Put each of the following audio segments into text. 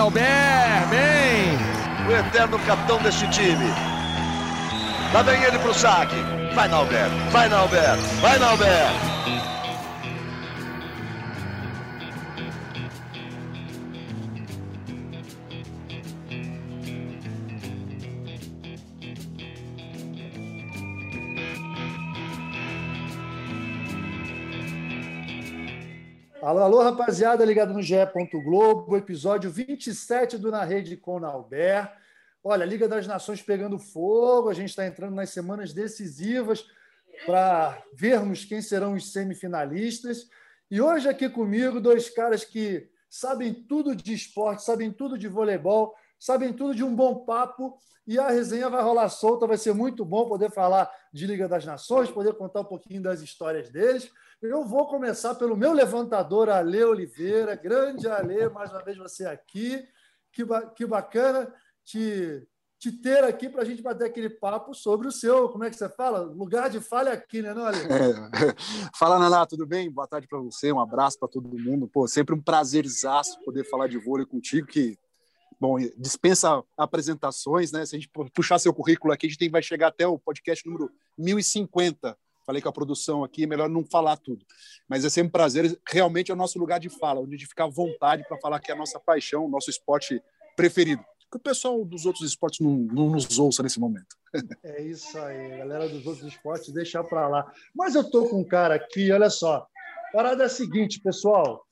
Nauber, bem! O eterno capitão deste time. Lá vem ele pro saque. Vai, Nauber, vai, Nauber, vai, Nauber! Alô, rapaziada, ligado no GE. Globo, episódio 27 do Na Rede com Albert. Olha, Liga das Nações pegando fogo, a gente está entrando nas semanas decisivas para vermos quem serão os semifinalistas. E hoje aqui comigo, dois caras que sabem tudo de esporte, sabem tudo de voleibol, sabem tudo de um bom papo. E a resenha vai rolar solta, vai ser muito bom poder falar de Liga das Nações, poder contar um pouquinho das histórias deles. Eu vou começar pelo meu levantador, Ale Oliveira. Grande Ale, mais uma vez você aqui. Que, que bacana te, te ter aqui para a gente bater aquele papo sobre o seu, como é que você fala? Lugar de falha aqui, né, não, Ale? É. Fala, Naná, tudo bem? Boa tarde para você, um abraço para todo mundo. Pô, sempre um prazerzaço poder falar de vôlei contigo, que bom, dispensa apresentações, né? Se a gente puxar seu currículo aqui, a gente vai chegar até o podcast número 1050 falei com a produção aqui, é melhor não falar tudo. Mas é sempre um prazer, realmente é o nosso lugar de fala, onde a gente fica à vontade para falar que é a nossa paixão, o nosso esporte preferido. Que o pessoal dos outros esportes não, não nos ouça nesse momento. É isso aí, galera dos outros esportes, deixar para lá. Mas eu tô com um cara aqui, olha só. A parada é a seguinte, pessoal.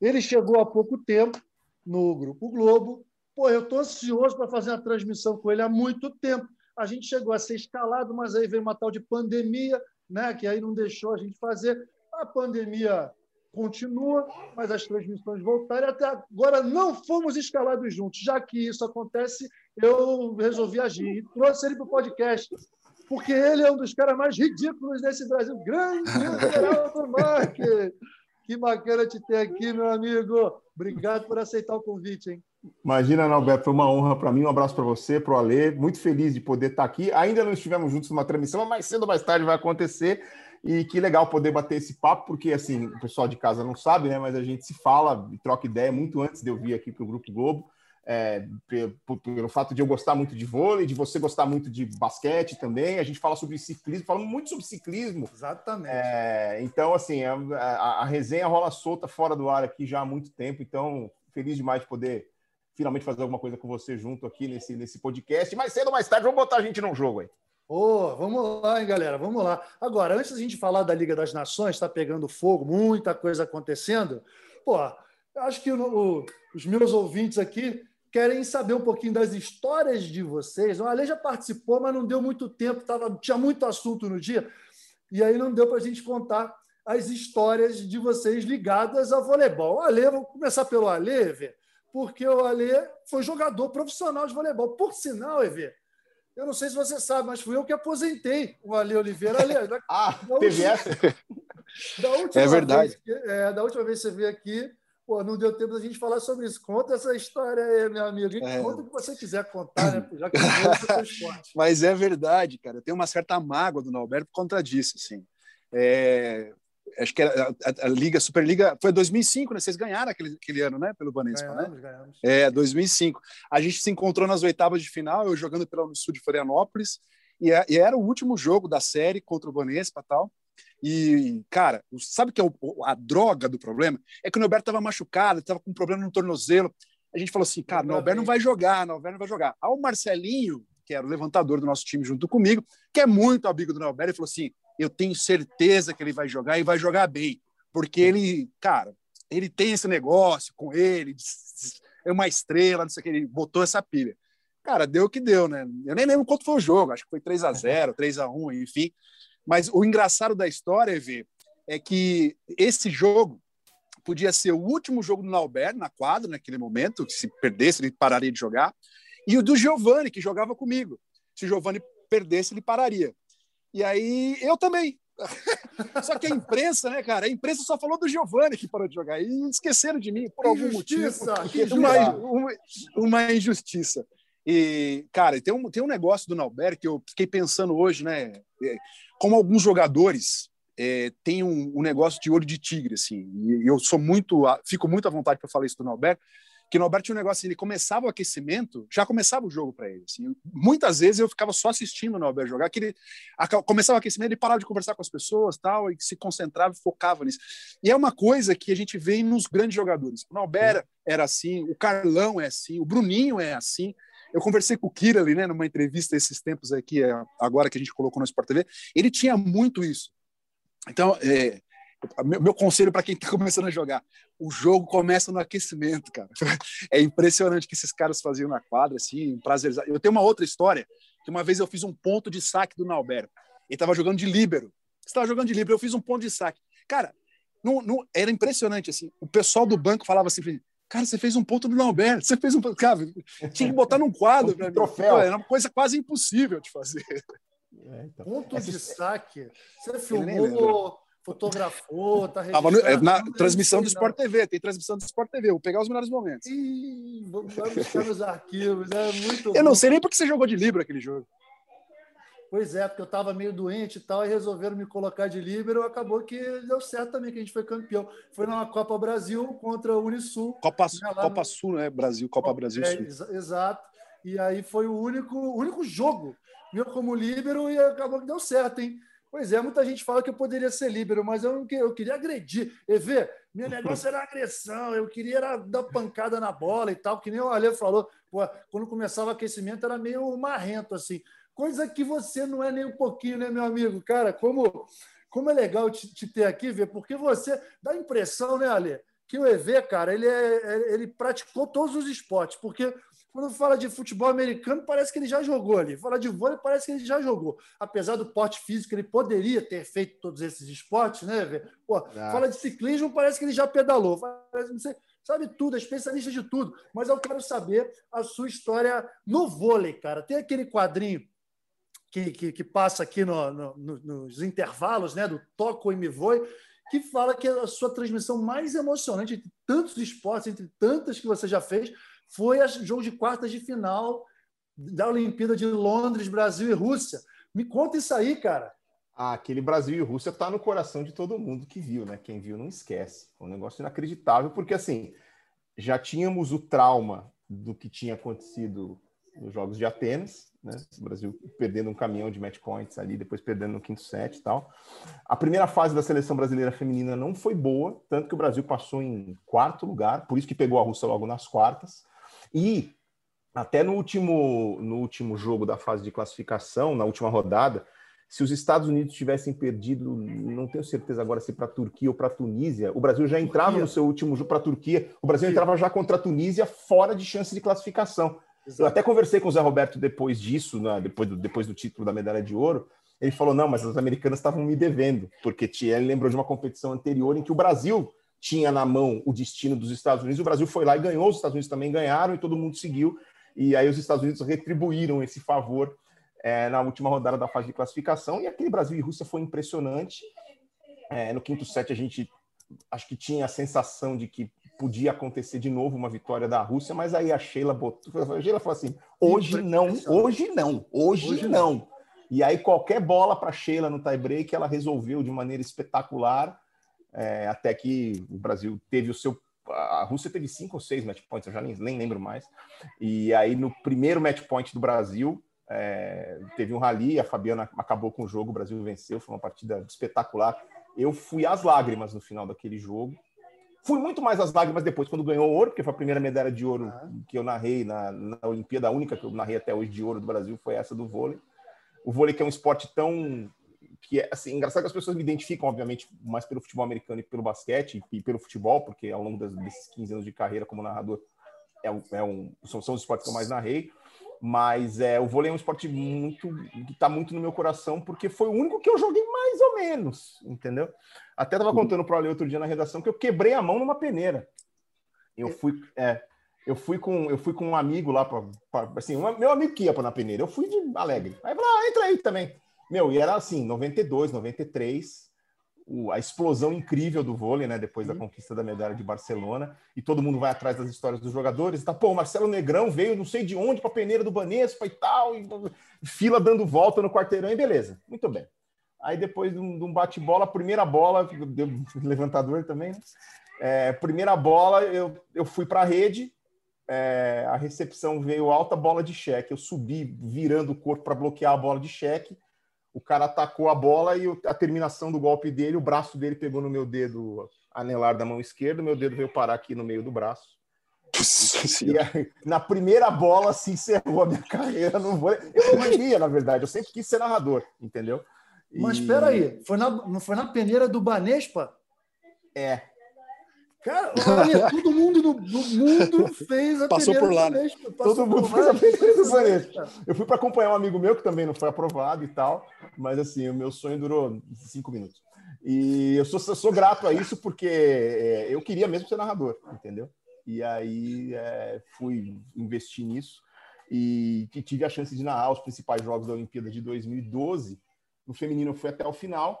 Ele chegou há pouco tempo no Grupo Globo. Pô, eu tô ansioso para fazer a transmissão com ele há muito tempo. A gente chegou a ser escalado, mas aí veio uma tal de pandemia, né, que aí não deixou a gente fazer. A pandemia continua, mas as transmissões voltaram. Até agora não fomos escalados juntos. Já que isso acontece, eu resolvi agir e trouxe ele para o podcast, porque ele é um dos caras mais ridículos desse Brasil. Grande Geraldo Marques! Que bacana te ter aqui, meu amigo. Obrigado por aceitar o convite, hein? Imagina, Alberto, foi uma honra para mim. Um abraço para você, para o Alê. Muito feliz de poder estar aqui. Ainda não estivemos juntos numa transmissão, mas mais cedo ou mais tarde vai acontecer. E que legal poder bater esse papo, porque assim, o pessoal de casa não sabe, né? Mas a gente se fala e troca ideia muito antes de eu vir aqui para o Grupo Globo. É, pelo, pelo, fato de eu gostar muito de vôlei, de você gostar muito de basquete também. A gente fala sobre ciclismo, falamos muito sobre ciclismo. Exatamente. É, então, assim, a, a, a resenha rola solta fora do ar aqui já há muito tempo. Então, feliz demais de poder finalmente fazer alguma coisa com você junto aqui nesse, nesse podcast. Mais cedo ou mais tarde, vamos botar a gente num jogo aí. Oh, vamos lá, hein, galera, vamos lá. Agora, antes da gente falar da Liga das Nações, está pegando fogo, muita coisa acontecendo. Pô, acho que o, os meus ouvintes aqui querem saber um pouquinho das histórias de vocês. O Ale já participou, mas não deu muito tempo, tava, tinha muito assunto no dia, e aí não deu para a gente contar as histórias de vocês ligadas ao voleibol. Ale, vamos começar pelo Ale, Vê porque o Alê foi jogador profissional de voleibol. Por sinal, Evê, eu não sei se você sabe, mas fui eu que aposentei o Alê Oliveira. Da, ah, da teve essa? Da última é verdade. Vez, é, da última vez que você veio aqui, pô, não deu tempo da gente falar sobre isso. Conta essa história aí, meu amigo. É. Conta o que você quiser contar, né? Já que esporte. Mas é verdade, cara. Eu tenho uma certa mágoa do Norberto por conta disso, assim. É, acho que era a, a, Liga Superliga foi 2005, né? Vocês ganharam aquele, aquele ano, né? Pelo Banespa, né? Ganhamos. É, 2005. A gente se encontrou nas oitavas de final, eu jogando pela Unisul de Florianópolis, e, é, e, era o último jogo da série contra o Banespa tal. E, cara, sabe que é o, a droga do problema? É que o Norberto estava machucado, estava com um problema no tornozelo. A gente falou assim, cara, o Norberto não vai jogar, o Norberto não vai jogar. Aí o Marcelinho, que era o levantador do nosso time junto comigo, que é muito amigo do Norberto, ele falou assim: eu tenho certeza que ele vai jogar e vai jogar bem, porque ele, cara, ele tem esse negócio com ele, é uma estrela, não sei o que, ele botou essa pilha. Cara, deu o que deu, né? Eu nem lembro quanto foi o jogo, acho que foi 3 a 0 3 a 1 enfim. Mas o engraçado da história, Evê, é que esse jogo podia ser o último jogo do Nauber na quadra, naquele momento, se perdesse, ele pararia de jogar, e o do Giovani, que jogava comigo. Se o Giovani perdesse, ele pararia. E aí eu também. só que a imprensa, né, cara? A imprensa só falou do Giovanni que parou de jogar e esqueceram de mim por algum injustiça, motivo. Uma, uma, uma, injustiça. E, cara, tem um, tem um negócio do Nauber que eu fiquei pensando hoje, né? É, como alguns jogadores é, têm um, um, negócio de olho de tigre, assim. E eu sou muito, fico muito à vontade para falar isso do Nauber, que no Alberto tinha um negócio assim, ele começava o aquecimento, já começava o jogo para ele. Assim. Muitas vezes eu ficava só assistindo no Alberto jogar, que ele começava o aquecimento, ele parava de conversar com as pessoas, tal, e se concentrava e focava nisso. E é uma coisa que a gente vê nos grandes jogadores. O Alberto era assim, o Carlão é assim, o Bruninho é assim. Eu conversei com o Kira ali, né, numa entrevista esses tempos aqui, é, agora que a gente colocou no Sport TV, ele tinha muito isso. Então, é, meu, meu conselho para quem está começando a jogar: o jogo começa no aquecimento, cara. É impressionante o que esses caras faziam na quadra, assim, prazer. Eu tenho uma outra história que uma vez eu fiz um ponto de saque do Nauber. Ele estava jogando de líbero. Estava jogando de líbero, eu fiz um ponto de saque. Cara, não, não, era impressionante assim. O pessoal do banco falava assim: Cara, você fez um ponto do Nauber, você fez um ponto. Cara, tinha que botar num quadro mim. Troféu. Era uma coisa quase impossível de fazer. É, então. Ponto de saque. Você filmou fotografou, tá Tava no, é, na transmissão do Sport TV, tem transmissão do Sport TV, vou pegar os melhores momentos. Ih, vamos buscar nos arquivos, é muito Eu bom. não sei nem porque você jogou de Libra aquele jogo. Pois é, porque eu estava meio doente e tal, e resolveram me colocar de líbero, acabou que deu certo também, que a gente foi campeão. Foi numa Copa Brasil contra o Unisul. Copa, né, Copa no... Sul, né? Brasil, Copa, Copa Brasil é, Sul. Exato. E aí foi o único, único jogo meu como líbero e acabou que deu certo, hein? Pois é, muita gente fala que eu poderia ser líbero, mas eu, não, eu queria agredir. EV, meu negócio era agressão, eu queria era dar pancada na bola e tal, que nem o Ale falou. Pô, quando começava o aquecimento era meio marrento, assim. Coisa que você não é nem um pouquinho, né, meu amigo? Cara, como, como é legal te, te ter aqui, ver, porque você dá a impressão, né, Ale, que o EV, cara, ele, é, ele praticou todos os esportes, porque quando fala de futebol americano, parece que ele já jogou ali. Fala de vôlei, parece que ele já jogou. Apesar do porte físico, ele poderia ter feito todos esses esportes, né? Pô, ah. Fala de ciclismo, parece que ele já pedalou. Você sabe tudo, é especialista de tudo. Mas eu quero saber a sua história no vôlei, cara. Tem aquele quadrinho que, que, que passa aqui no, no, nos intervalos, né? Do Toco e Me Voe, que fala que a sua transmissão mais emocionante entre tantos esportes, entre tantas que você já fez, foi o jogo de quartas de final da Olimpíada de Londres, Brasil e Rússia. Me conta isso aí, cara. Ah, aquele Brasil e Rússia está no coração de todo mundo que viu, né? Quem viu não esquece. Foi um negócio inacreditável, porque assim, já tínhamos o trauma do que tinha acontecido nos Jogos de Atenas, né? O Brasil perdendo um caminhão de match points ali, depois perdendo no quinto set e tal. A primeira fase da seleção brasileira feminina não foi boa, tanto que o Brasil passou em quarto lugar, por isso que pegou a Rússia logo nas quartas. E até no último, no último jogo da fase de classificação, na última rodada, se os Estados Unidos tivessem perdido, não tenho certeza agora se para a Turquia ou para a Tunísia, o Brasil já entrava Turquia. no seu último jogo para a Turquia, o Brasil entrava já contra a Tunísia fora de chance de classificação. Exato. Eu até conversei com o Zé Roberto depois disso, né, depois, do, depois do título da medalha de ouro. Ele falou: não, mas as americanas estavam me devendo, porque ele lembrou de uma competição anterior em que o Brasil tinha na mão o destino dos Estados Unidos, o Brasil foi lá e ganhou, os Estados Unidos também ganharam e todo mundo seguiu. E aí os Estados Unidos retribuíram esse favor é, na última rodada da fase de classificação. E aquele Brasil e Rússia foi impressionante. É, no quinto set a gente acho que tinha a sensação de que podia acontecer de novo uma vitória da Rússia, mas aí a Sheila botou, a Sheila falou assim: hoje não, hoje não, hoje, hoje não. não. E aí qualquer bola para Sheila no tie break ela resolveu de maneira espetacular é, até que o Brasil teve o seu. A Rússia teve cinco ou seis match points, eu já nem, nem lembro mais. E aí, no primeiro match point do Brasil, é, teve um rally, a Fabiana acabou com o jogo, o Brasil venceu, foi uma partida espetacular. Eu fui às lágrimas no final daquele jogo. Fui muito mais às lágrimas depois, quando ganhou ouro, porque foi a primeira medalha de ouro ah. que eu narrei na, na Olimpíada, a única que eu narrei até hoje de ouro do Brasil foi essa do vôlei. O vôlei que é um esporte tão que é assim, engraçado que as pessoas me identificam, obviamente, mais pelo futebol americano e pelo basquete e pelo futebol, porque ao longo das, desses 15 anos de carreira como narrador, é é um, são, são os esportes que eu mais narrei. Mas é, o vôlei é um esporte muito que está muito no meu coração, porque foi o único que eu joguei mais ou menos, entendeu? Até estava contando para o Ale outro dia na redação que eu quebrei a mão numa peneira. Eu fui, é, eu fui com eu fui com um amigo lá para assim, um, meu amigo que ia para na peneira. Eu fui de alegre. Aí falou, ah, entra aí também. Meu, e era assim, 92, 93, o, a explosão incrível do vôlei, né? Depois da conquista da medalha de Barcelona, e todo mundo vai atrás das histórias dos jogadores. Tá, pô, Marcelo Negrão veio não sei de onde para a peneira do Banespa e tal, e, fila dando volta no quarteirão, e beleza, muito bem. Aí depois de um, um bate-bola, primeira bola, deu levantador também, né? É, primeira bola, eu, eu fui para a rede, é, a recepção veio alta bola de cheque. Eu subi virando o corpo para bloquear a bola de cheque. O cara atacou a bola e a terminação do golpe dele, o braço dele pegou no meu dedo anelar da mão esquerda, meu dedo veio parar aqui no meio do braço. E aí, na primeira bola se encerrou a minha carreira no vôlei. Eu não queria, na verdade, eu sempre quis ser narrador, entendeu? E... Mas espera aí, foi na, não foi na peneira do Banespa? É. Cara, olha, todo mundo no mundo fez a Passou por lá, né? Todo mundo fez a peneira do Banespa. Eu fui para acompanhar um amigo meu que também não foi aprovado e tal, mas assim, o meu sonho durou cinco minutos. E eu sou, sou grato a isso porque é, eu queria mesmo ser narrador, entendeu? E aí é, fui investir nisso e tive a chance de narrar os principais jogos da Olimpíada de 2012. No feminino eu fui até o final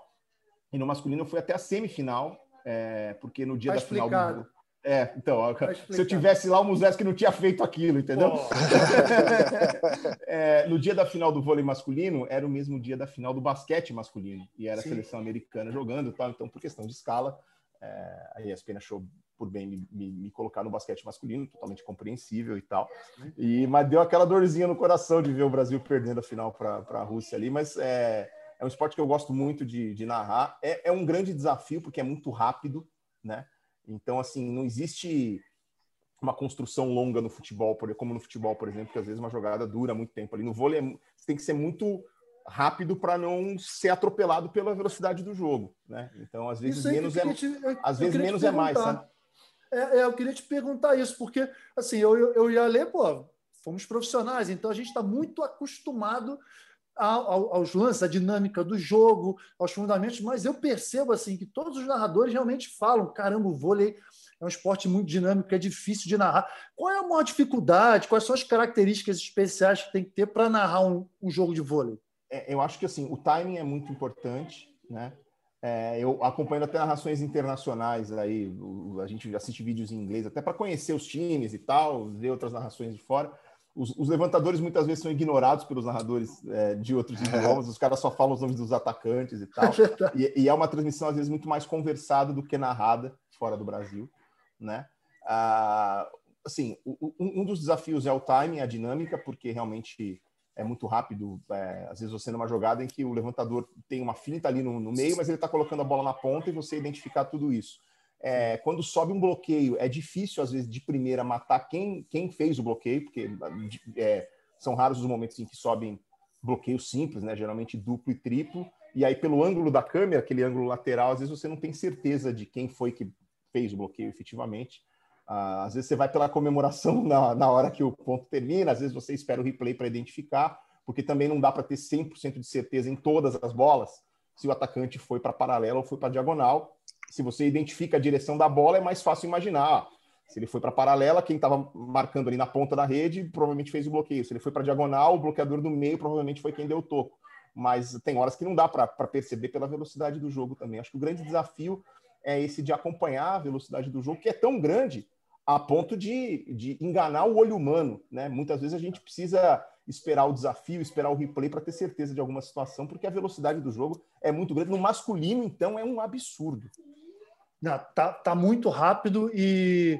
e no masculino eu fui até a semifinal, é, porque no dia tá da explicado. final do... É, então, Tá se eu tivesse lá, o Musés que não tinha feito aquilo, entendeu? É, no dia da final do vôlei masculino, era o mesmo dia da final do basquete masculino, e era Sim. a seleção americana jogando e tal, então, por questão de escala, é, a ESPN achou por bem me, me- me colocar no basquete masculino, totalmente compreensível e tal. E, mas deu aquela dorzinha no coração de ver o Brasil perdendo a final para a Rússia ali, mas é, é um esporte que eu gosto muito de, de narrar. É, é um grande desafio, porque é muito rápido, né? Então, assim, não existe uma construção longa no futebol, como no futebol, por exemplo, que às vezes uma jogada dura muito tempo ali. No vôlei, é você tem que ser muito rápido para não ser atropelado pela velocidade do jogo, né? Então, às vezes menos é te- eu- às vezes menos é mais, sabe? É, é, eu queria te perguntar isso, porque assim, eu, eu, eu ia ler, pô, fomos profissionais, então a gente está muito acostumado ao- ao- aos lances, à dinâmica do jogo, aos fundamentos, mas eu percebo assim que todos os narradores realmente falam: caramba, o vôlei é um esporte muito dinâmico, é difícil de narrar. Qual é a maior dificuldade? Quais são as características especiais que tem que ter para narrar um, um jogo de vôlei? É, eu acho que assim o timing é muito importante, né? É, eu acompanho até narrações internacionais aí, a gente assiste vídeos em inglês até para conhecer os times e tal, ver outras narrações de fora. Os, os levantadores muitas vezes são ignorados pelos narradores é, de outros idiomas, os caras só falam os nomes dos atacantes e tal. E, e é uma transmissão às vezes muito mais conversada do que narrada fora do Brasil, né? Ah, assim, o- um, um dos desafios é o timing, a dinâmica, porque realmente é muito rápido. é, às vezes você numa jogada em que o levantador tem uma finta ali no, no meio, mas ele está colocando a bola na ponta e você identificar tudo isso. É, quando sobe um bloqueio, é difícil, às vezes, de primeira matar quem, quem fez o bloqueio, porque é, são raros os momentos em que sobem bloqueios simples, né? geralmente duplo e triplo. E aí, pelo ângulo da câmera, aquele ângulo lateral, às vezes você não tem certeza de quem foi que fez o bloqueio efetivamente. Ah, às vezes você vai pela comemoração na, na hora que o ponto termina, às vezes você espera o replay para identificar, porque também não dá para ter 100% de certeza em todas as bolas se o atacante foi para paralela ou foi para diagonal. Se você identifica a direção da bola, é mais fácil imaginar. se ele foi para paralela, quem estava marcando ali na ponta da rede provavelmente fez o bloqueio. Se ele foi para diagonal, o bloqueador do meio provavelmente foi quem deu o toco. Mas tem horas que não dá para perceber pela velocidade do jogo também. Acho que o grande desafio é esse de acompanhar a velocidade do jogo, que é tão grande a ponto de, de enganar o olho humano. Né? Muitas vezes a gente precisa esperar o desafio, esperar o replay para ter certeza de alguma situação, porque a velocidade do jogo é muito grande. No masculino, então, é um absurdo. Tá, tá muito rápido e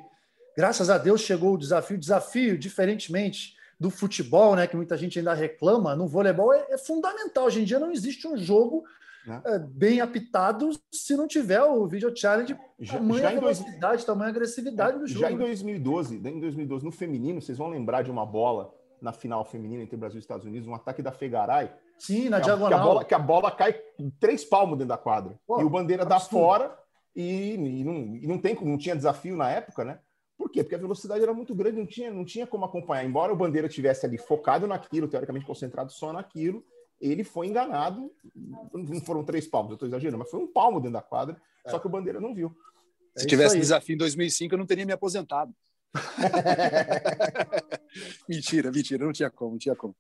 graças a Deus chegou o desafio. Desafio, diferentemente do futebol, né, que muita gente ainda reclama, no voleibol é, é fundamental. Hoje em dia não existe um jogo Né? é, bem apitado se não tiver o video challenge, Já- tamanha já em dois- velocidade, tamanha agressividade do jogo. Já em né? 2012, em 2012, no feminino, vocês vão lembrar de uma bola na final feminina entre Brasil e Estados Unidos, um ataque da Fegaray, Sim, na que a, que a diagonal. bola, que a bola cai três palmos dentro da quadra. Pô, e o bandeira dá fora e, e não, e não tem não tinha desafio na época, né? Por quê? Porque a velocidade era muito grande, não tinha, não tinha como acompanhar. Embora o bandeira tivesse ali focado naquilo, teoricamente concentrado só naquilo, ele foi enganado. Não foram três palmos, eu estou exagerando, mas foi um palmo dentro da quadra, só que o bandeira não viu. É Se tivesse aí. desafio em 2005, eu não teria me aposentado. mentira, mentira, não tinha como, não tinha como.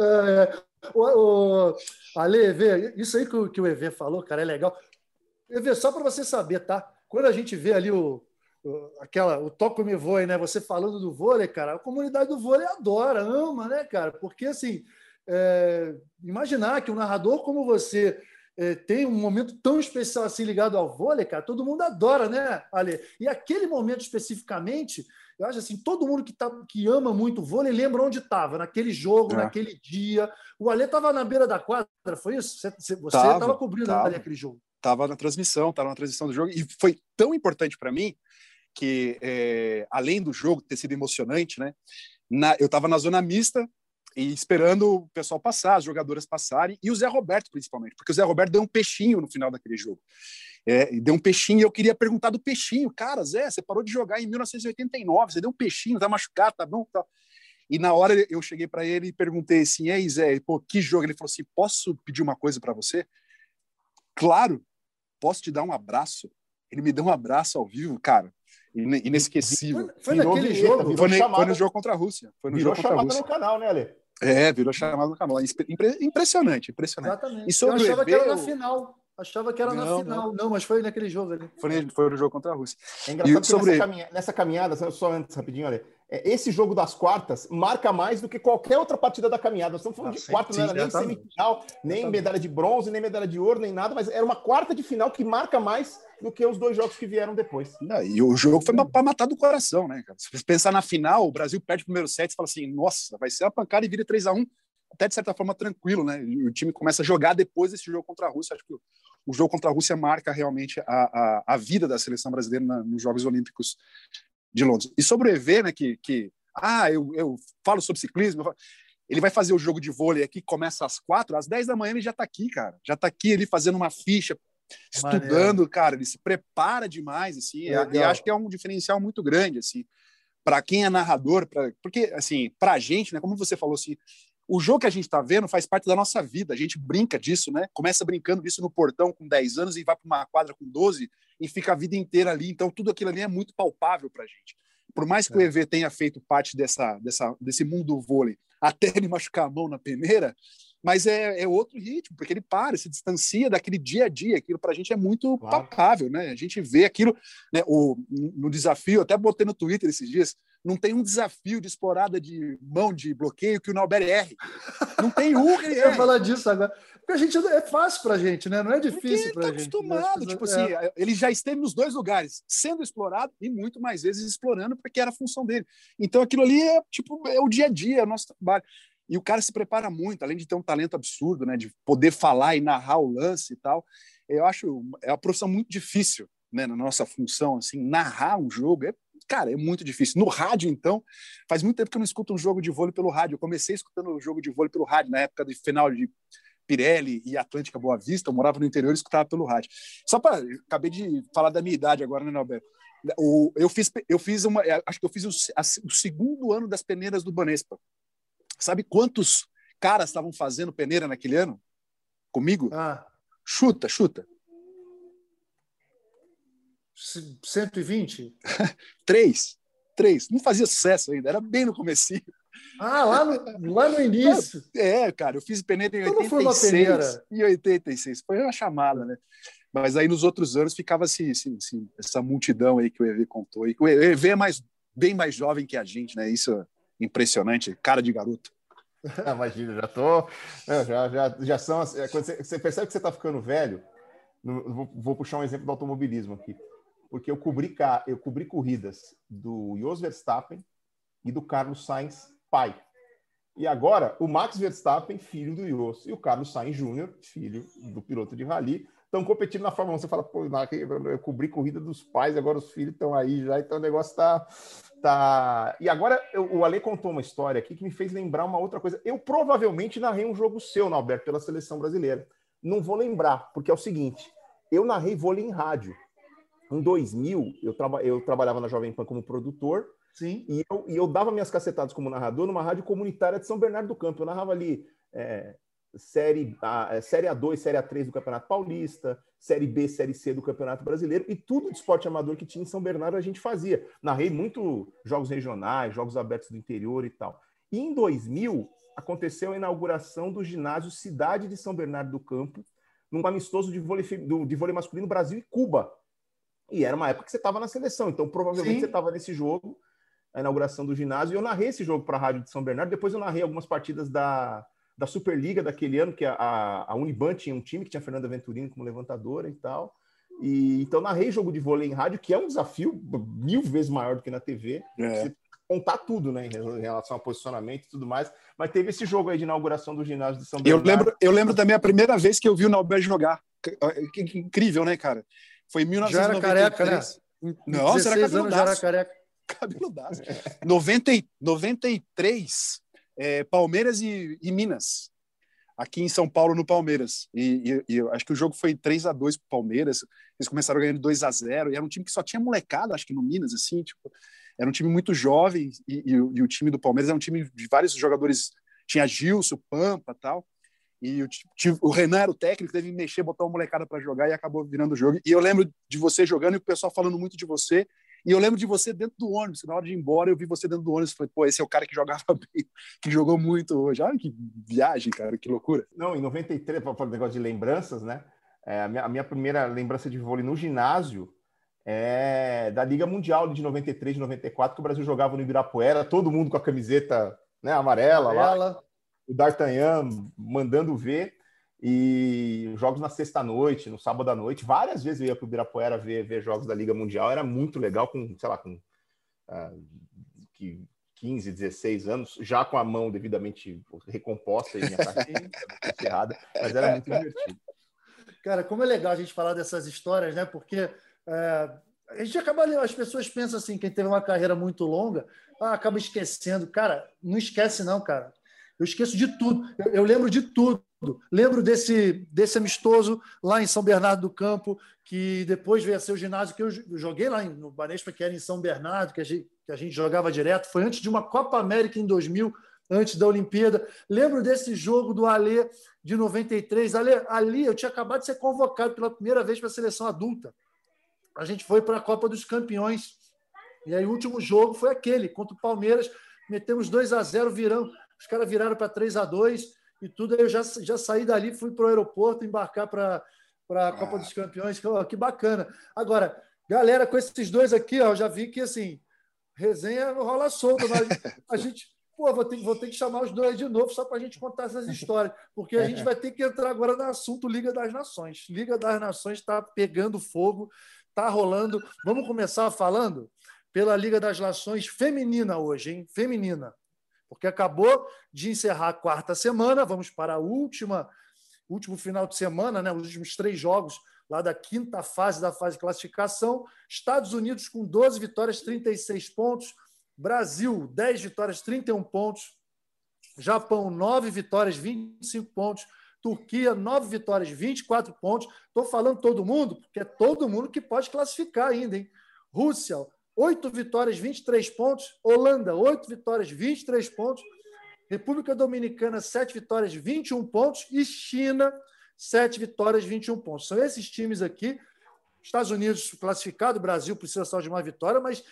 É, o, o, Ale, EV, isso aí que o, que o EV falou, cara, é legal. Só para você saber, tá? Quando a gente vê ali o, o, aquela, o Toco Me Voe, né? Você falando do vôlei, cara, a comunidade do vôlei adora, ama, né, cara? Porque, assim, é, imaginar que um narrador como você, é, tem um momento tão especial assim ligado ao vôlei, cara, todo mundo adora, né, Ale? E aquele momento especificamente, eu acho assim, todo mundo que, tá, que ama muito vôlei lembra onde estava, naquele jogo, é. naquele dia. O Ale estava na beira da quadra, foi isso? Você estava cobrindo tava, ali aquele jogo. Estava na transmissão, estava na transmissão do jogo, e foi tão importante para mim que, é, além do jogo ter sido emocionante, né, na, eu estava na zona mista, e esperando o pessoal passar, as jogadoras passarem, e o Zé Roberto, principalmente, porque o Zé Roberto deu um peixinho no final daquele jogo. É, deu um peixinho e eu queria perguntar do peixinho. Cara, Zé, você parou de jogar em 1989, você deu um peixinho, tá machucado, tá bom? Tá. E na hora eu cheguei para ele e perguntei assim: Ei, Zé, pô, que jogo? Ele falou assim: Posso pedir uma coisa para você? Claro, posso te dar um abraço? Ele me deu um abraço ao vivo, cara inesquecível. Foi, foi naquele vinheta, jogo? Foi, foi, no jogo contra a Rússia. Foi no virou jogo contra a Rússia. no canal, né, Ale? É, virou chamada no canal. Impressionante, impressionante. Exatamente. E sobre eu achava EV, que era na final. Achava que era não, na final. Não. não. mas foi naquele jogo ali. Foi, foi no jogo contra a Rússia. É engraçado e sobre... nessa, caminhada, nessa caminhada, só antes, rapidinho, olha. É, esse jogo das quartas marca mais do que qualquer outra partida da caminhada. Nós estamos falando ah, de quarta, não era nem semifinal, nem medalha de bronze, nem medalha de ouro, nem nada, mas era uma quarta de final que marca mais do que os dois jogos que vieram depois. Não, e o jogo foi para matar do coração, né, cara? Se você pensar na final, o Brasil perde o primeiro set, você fala assim, nossa, vai ser uma pancada e vira 3 a 1 até de certa forma tranquilo, né? E o time começa a jogar depois desse jogo contra a Rússia. Acho que o jogo contra a Rússia marca realmente a, a, a vida da seleção brasileira na, nos Jogos Olímpicos de Londres. E sobre o EV, né, que, que ah, eu, eu falo sobre ciclismo, falo... ele vai fazer o jogo de vôlei aqui, começa às quatro, às dez da manhã ele já está aqui, cara. Já está aqui ele fazendo uma ficha, estudando, cara, ele se prepara demais, assim, e, acho que é um diferencial muito grande, assim, para quem é narrador, pra, porque, assim, para a gente, né, como você falou, assim, o jogo que a gente está vendo faz parte da nossa vida, a gente brinca disso, né, começa brincando disso no portão com 10 anos e vai para uma quadra com 12 e fica a vida inteira ali, então tudo aquilo ali é muito palpável para a gente. Por mais que é. o EV tenha feito parte dessa, dessa, desse mundo do vôlei, até ele machucar a mão na peneira, mas é, é outro ritmo, porque ele para, se distancia daquele dia a dia. Aquilo para a gente é muito claro. palpável, né? A gente vê aquilo né, o, no desafio, até botei no Twitter esses dias, não tem um desafio de explorada de mão de bloqueio que o Nauber erre. Não tem um que ele erre. Eu falar disso agora. Porque a gente é fácil para a gente, né? Não é difícil para a tá gente. acostumado. Tipo assim, é. ele já esteve nos dois lugares, sendo explorado e muito mais vezes explorando, porque era a função dele. Então aquilo ali é tipo é o dia a dia, é o nosso trabalho. E o cara se prepara muito, além de ter um talento absurdo, né, de poder falar e narrar o lance e tal. Eu acho é uma profissão muito difícil, né, na nossa função assim, narrar um jogo é cara, é muito difícil. No rádio, então, faz muito tempo que eu não escuto um jogo de vôlei pelo rádio. Eu comecei escutando o jogo de vôlei pelo rádio na época do final de Pirelli e Atlântica Boa Vista. Eu morava no interior e escutava pelo rádio. Só para acabei de falar da minha idade agora, né, Norberto? O, eu fiz, eu fiz uma, acho que eu fiz o, a, o segundo ano das peneiras do Banespa. Sabe quantos caras estavam fazendo peneira naquele ano? Comigo? Ah. Chuta, chuta. 120? Três. Três. Não fazia sucesso ainda, era bem no começo. Ah, lá no, lá no início. É, cara, eu fiz peneira em 86. Peneira. Em 86. Foi uma chamada, né? Mas aí nos outros anos ficava assim, assim, assim, essa multidão aí que o EV contou. E o EV é mais, bem mais jovem que a gente, né? Isso é impressionante, cara de garoto. Imagina, já tô. Já, já, já são. É, quando você, você percebe que você está ficando velho. Vou, vou, puxar um exemplo do automobilismo aqui. Porque eu cobri, eu cobri corridas do Jos Verstappen e do Carlos Sainz, pai. E agora, o Max Verstappen, filho do Jos, e o Carlos Sainz Júnior, filho do piloto de rally, estão competindo na Fórmula 1. Você fala, pô, eu cobri corrida dos pais, agora os filhos estão aí já, então o negócio está Tá. E agora eu, o Ale contou uma história aqui que me fez lembrar uma outra coisa. Eu provavelmente narrei um jogo seu, Alberto, pela seleção brasileira. Não vou lembrar, porque é o seguinte: eu narrei vôlei em rádio. Em 2000, eu, traba, eu trabalhava na Jovem Pan como produtor. Sim. E eu, e eu dava minhas cacetadas como narrador numa rádio comunitária de São Bernardo do Campo. Eu narrava ali é, série, a, é, série A2, Série A3 do Campeonato Paulista, Série B, Série C do Campeonato Brasileiro e tudo de esporte amador que tinha em São Bernardo a gente fazia. Narrei muito jogos regionais, jogos abertos do interior e tal. E em 2000 aconteceu a inauguração do ginásio Cidade de São Bernardo do Campo, num amistoso de vôlei, de vôlei masculino Brasil e Cuba. E era uma época que você estava na seleção, então provavelmente Sim. você estava nesse jogo, a inauguração do ginásio, e eu narrei esse jogo para a Rádio de São Bernardo, depois eu narrei algumas partidas da da Superliga daquele ano, que a, a Uniban tinha um time que tinha a Fernanda Venturini como levantadora e tal. E então narrei jogo de vôlei em rádio, que é um desafio mil vezes maior do que na TV. É. Contar tudo, né, em relação ao posicionamento e tudo mais. Mas teve esse jogo aí de inauguração do ginásio de São Bernardo. Eu lembro, eu lembro também a primeira vez que eu vi o Nauber jogar. Que, que, incrível, né, cara? Foi em 1993. Já era careca, né? Nossa, era cabeludaço. Já era careca. Cabeludaço. 90, 93, é, Palmeiras e, e Minas aqui em São Paulo, no Palmeiras. E, e, e acho que o jogo foi 3 a 2 para o Palmeiras. Eles começaram ganhando 2 a 0 E era um time que só tinha molecada, acho que no Minas, assim. Tipo, era um time muito jovem. E, o time do Palmeiras era um time de vários jogadores. Tinha Gilson, Pampa tal. E o, o Renan era o técnico, teve que mexer, botar uma molecada para jogar e acabou virando o jogo. E eu lembro de você jogando e o pessoal falando muito de você. E eu lembro de você dentro do ônibus, na hora de ir embora, eu vi você dentro do ônibus e falei, pô, esse é o cara que jogava bem, que jogou muito hoje. Olha que viagem, cara, que loucura. Não, em 93, para falar negócio de lembranças, né? É, a, minha, a, minha, primeira lembrança de vôlei no ginásio é da Liga Mundial de 93, de 94, que o Brasil jogava no Ibirapuera, todo mundo com a camiseta né, amarela, amarela. lá. O D'Artagnan mandando ver e jogos na sexta-noite, no sábado à noite. Várias vezes eu ia para o Ibirapuera ver, ver jogos da Liga Mundial, era muito legal, com, sei lá, com uh, 15, 16 anos, já com a mão devidamente recomposta e minha carteira encerrada, mas era muito divertido. Cara, como é legal a gente falar dessas histórias, né? Porque é, a gente acaba, as pessoas pensam assim, quem teve uma carreira muito longa, ah, acaba esquecendo. Cara, não esquece não, cara. Eu esqueço de tudo. Eu, eu lembro de tudo. Lembro desse, desse amistoso lá em São Bernardo do Campo, que depois veio a ser o ginásio que eu joguei lá no Banespa, que era em São Bernardo, que a, gente, que a gente jogava direto. Foi antes de uma Copa América em 2000, antes da Olimpíada. Lembro desse jogo do Alê de 93. Alê, ali eu tinha acabado de ser convocado pela primeira vez para a seleção adulta. A gente foi para a Copa dos Campeões. E aí o último jogo foi aquele, contra o Palmeiras. Metemos 2 a 0 virando. Os caras viraram para 3 a 2 e tudo. Aí eu já, já saí dali, fui para o aeroporto embarcar para a Copa ah. dos Campeões. Que, ó, que bacana. Agora, galera, com esses dois aqui, ó, eu já vi que assim, resenha rola solta, mas a gente. Pô, vou ter, vou ter que chamar os dois de novo só para a gente contar essas histórias, porque a gente vai ter que entrar agora no assunto Liga das Nações. Liga das Nações está pegando fogo, está rolando. Vamos começar falando pela Liga das Nações feminina hoje, hein? Feminina porque acabou de encerrar a quarta semana, vamos para a última, último final de semana, né, os últimos três jogos lá da quinta fase da fase de classificação. Estados Unidos com 12 vitórias, 36 pontos. Brasil, 10 vitórias, 31 pontos. Japão, 9 vitórias, 25 pontos. Turquia, 9 vitórias, 24 pontos. Estou falando todo mundo, porque é todo mundo que pode classificar ainda, hein? Rússia, 8 vitórias, 23 pontos. Holanda, 8 vitórias, 23 pontos. República Dominicana, 7 vitórias, 21 pontos. E China, 7 vitórias, 21 pontos. São esses times aqui. Estados Unidos classificado, Brasil precisa só de uma vitória, mas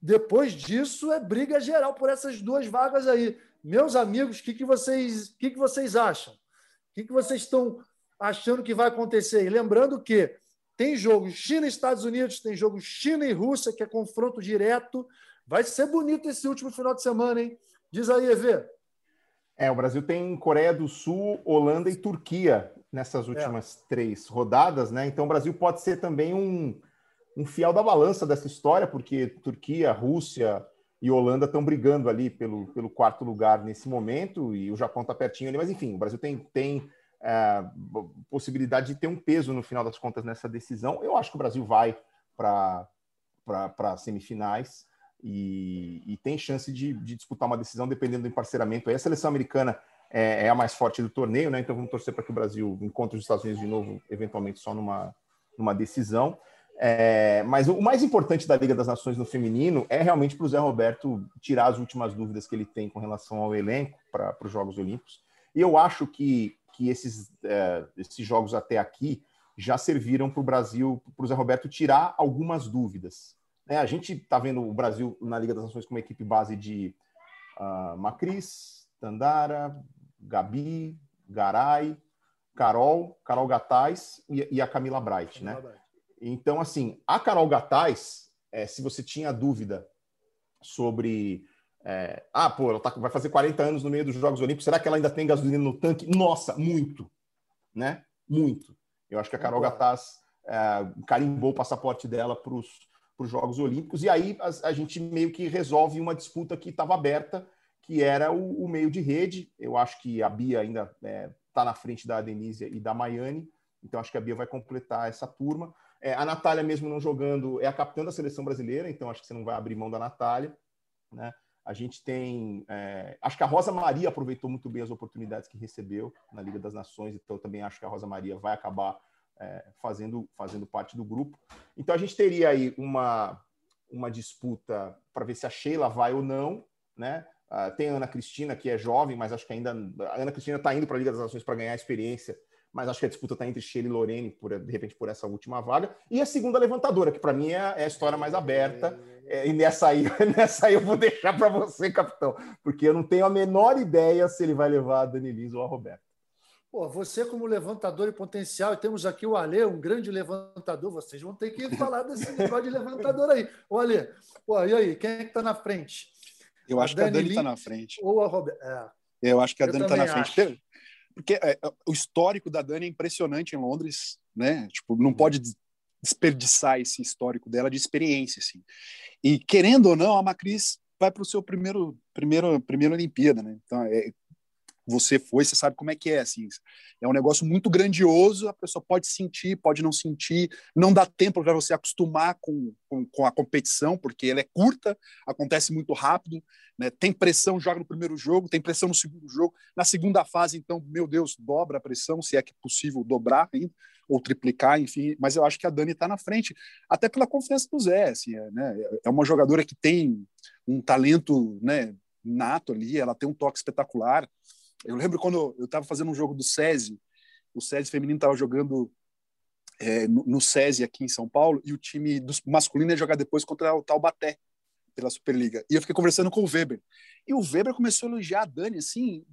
depois disso é briga geral por essas duas vagas aí. Meus amigos, o que, que, vocês, que, que vocês acham? O que, que vocês estão achando que vai acontecer? E lembrando que tem jogo China e Estados Unidos, tem jogo China e Rússia, que é confronto direto. Vai ser bonito esse último final de semana, hein? Diz aí, EV. É, o Brasil tem Coreia do Sul, Holanda e Turquia nessas últimas é. três rodadas, né? Então o Brasil pode ser também um, um fiel da balança dessa história, porque Turquia, Rússia e Holanda estão brigando ali pelo, pelo quarto lugar nesse momento, e o Japão está pertinho ali, mas enfim, o Brasil tem, tem é, possibilidade de ter um peso no final das contas nessa decisão. Eu acho que o Brasil vai para semifinais e, e, tem chance de, de, disputar uma decisão dependendo do emparceramento. Aí a seleção americana é, é, a mais forte do torneio, né? Então vamos torcer para que o Brasil encontre os Estados Unidos de novo, eventualmente só numa, numa decisão. É, mas o mais importante da Liga das Nações no feminino é realmente para o Zé Roberto tirar as últimas dúvidas que ele tem com relação ao elenco para os Jogos Olímpicos. E eu acho que que esses, é, esses jogos até aqui já serviram para o Brasil, para o Zé Roberto tirar algumas dúvidas. Né? A gente está vendo o Brasil na Liga das Nações com uma equipe base de uh, Macris, Tandara, Gabi, Garay, Carol, Carol Gataz e, e a Camila Bright, né? Então, assim, a Carol Gataz, é, se você tinha dúvida sobre É, ah, pô, ela tá, vai fazer 40 anos no meio dos Jogos Olímpicos, será que ela ainda tem gasolina no tanque? Nossa, muito, né? Muito. Eu acho que a Carol Gataz é, carimbou o passaporte dela para os Jogos Olímpicos, e aí a, a, gente meio que resolve uma disputa que estava aberta, que era o, o, meio de rede. Eu acho que a Bia ainda está é, tá na frente da Denise e da Maiane, então acho que a Bia vai completar essa turma. É, a Natália, mesmo não jogando, é a capitã da seleção brasileira, então acho que você não vai abrir mão da Natália. Né? A gente tem. É, acho que a Rosa Maria aproveitou muito bem as oportunidades que recebeu na Liga das Nações, então também acho que a Rosa Maria vai acabar é, fazendo, fazendo parte do grupo. Então a gente teria aí uma, uma disputa para ver se a Sheila vai ou não, né? Uh, tem a Ana Cristina, que é jovem, mas acho que ainda. A Ana Cristina está indo para a Liga das Nações para ganhar experiência mas acho que a disputa está entre Sheila e Lorene, por, de repente, por essa última vaga. E a segunda levantadora, que para mim é, é, a história mais aberta. É, e nessa aí, nessa aí eu vou deixar para você, capitão, porque eu não tenho a menor ideia se ele vai levar a Dani Lins ou a Roberta. Pô, você como levantador e potencial, e temos aqui o Ale, um grande levantador, vocês vão ter que falar desse negócio de levantador aí. Ô, Ale, pô, e aí, quem é que está na frente? Eu acho a que a Dani está na frente. Ou a Roberta? É. Eu acho que a Dani está na frente. Porque é, o histórico da Dani é impressionante em Londres, né? Tipo, não pode desperdiçar esse histórico dela de experiência, assim. E querendo ou não, a Macris vai para o seu primeiro, primeiro, primeira Olimpíada, né? Então, é, você foi, você sabe como é que é, assim. É um negócio muito grandioso, a pessoa pode sentir, pode não sentir, não dá tempo para você acostumar com, com, com, a competição, porque ela é curta, acontece muito rápido, né? Tem pressão, joga no primeiro jogo, tem pressão no segundo jogo. Na segunda fase, então, meu Deus, dobra a pressão, se é que é possível dobrar ainda, ou triplicar, enfim. Mas eu acho que a Dani está na frente, até pela confiança do Zé, assim, é, né? É uma jogadora que tem um talento, né? Nato ali, ela tem um toque espetacular. Eu lembro quando eu estava fazendo um jogo do SESI, o SESI feminino estava jogando é, no, no SESI aqui em São Paulo, e o time masculino ia jogar depois contra o Taubaté, pela Superliga. E eu fiquei conversando com o Weber. E o Weber começou a elogiar a Dani, assim,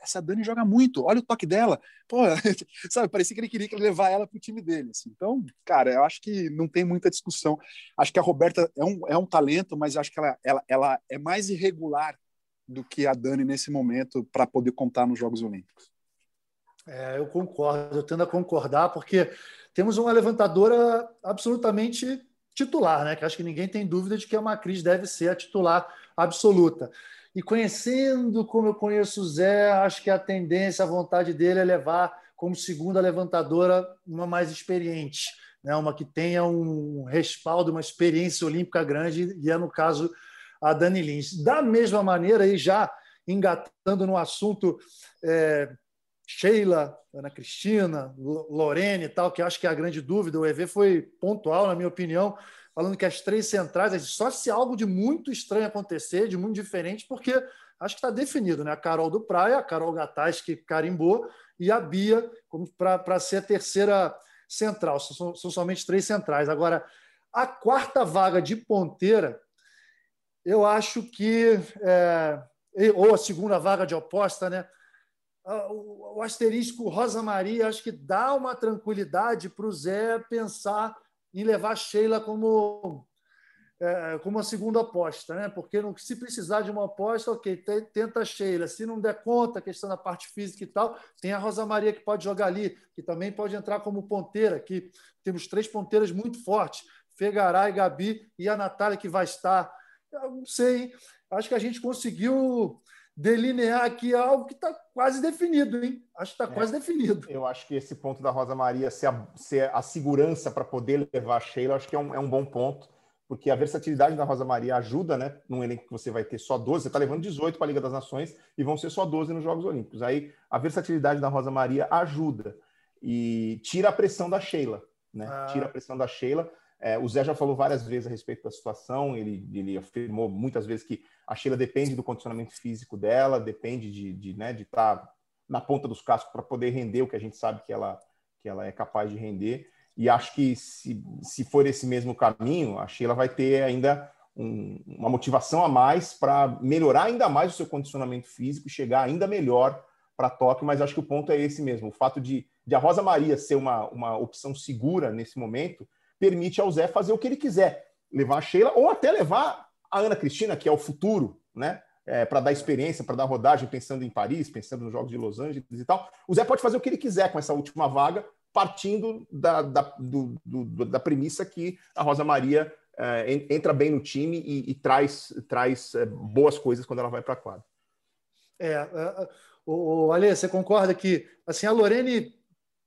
essa Dani joga muito, olha o toque dela. Pô, sabe, parecia que ele queria levar ela para o time dele. Assim. Então, cara, eu acho que não tem muita discussão. Acho que a Roberta é um, é um talento, mas acho que ela, ela, ela é mais irregular do que a Dani nesse momento para poder contar nos Jogos Olímpicos. É, eu concordo, eu tendo a concordar, porque temos uma levantadora absolutamente titular, né? Que acho que ninguém tem dúvida de que a Macris deve ser a titular absoluta. E conhecendo como eu conheço o Zé, acho que a tendência, a vontade dele é levar como segunda levantadora uma mais experiente, né? uma que tenha um respaldo, uma experiência olímpica grande, e é no caso a Dani Lins. Da mesma maneira, e já engatando no assunto é, Sheila, Ana Cristina, Lorene e tal, que acho que é a grande dúvida, o EV foi pontual, na minha opinião, falando que as três centrais, só se algo de muito estranho acontecer, de muito diferente, porque acho que está definido, né? A Carol do Praia, a Carol Gataz, que carimbou, e a Bia para ser a terceira central. São, são somente três centrais. Agora, a quarta vaga de ponteira eu acho que, é, ou a segunda vaga de oposta, né? O asterisco Rosa Maria acho que dá uma tranquilidade para o Zé pensar em levar Sheila como é, como a segunda aposta, né? Porque não, se precisar de uma aposta, ok, tenta a Sheila. Se não der conta, a questão da parte física e tal, tem a Rosa Maria que pode jogar ali, que também pode entrar como ponteira, que temos três ponteiras muito fortes, Fegaray, Gabi e a Natália que vai estar eu não sei. Acho que a gente conseguiu delinear aqui algo que está quase definido, hein? Acho que está é, quase definido. Eu acho que esse ponto da Rosa Maria ser a, ser a segurança para poder levar a Sheila, acho que é um, é um bom ponto, porque a versatilidade da Rosa Maria ajuda, né? Num elenco que você vai ter só 12, você está levando 18 para a Liga das Nações e vão ser só 12 nos Jogos Olímpicos. Aí a versatilidade da Rosa Maria ajuda e tira a pressão da Sheila, né? Ah. Tira a pressão da Sheila. É, o Zé já falou várias vezes a respeito da situação, ele, ele afirmou muitas vezes que a Sheila depende do condicionamento físico dela, depende de, de, né, de estar tá na ponta dos cascos para poder render o que a gente sabe que ela, que ela é capaz de render. E acho que se, se for esse mesmo caminho, a Sheila vai ter ainda um, uma motivação a mais para melhorar ainda mais o seu condicionamento físico e chegar ainda melhor para Tóquio, mas acho que o ponto é esse mesmo. O fato de, de a Rosa Maria ser uma, uma opção segura nesse momento permite ao Zé fazer o que ele quiser, levar a Sheila ou até levar a Ana Cristina, que é o futuro, né? é, para dar experiência, para dar rodagem, pensando em Paris, pensando nos Jogos de Los Angeles e tal. O Zé pode fazer o que ele quiser com essa última vaga, partindo da, da, do, do, da premissa que a Rosa Maria é, entra bem no time e, e traz, traz é, boas coisas quando ela vai para a quadra. É, o, o você concorda que assim a Lorene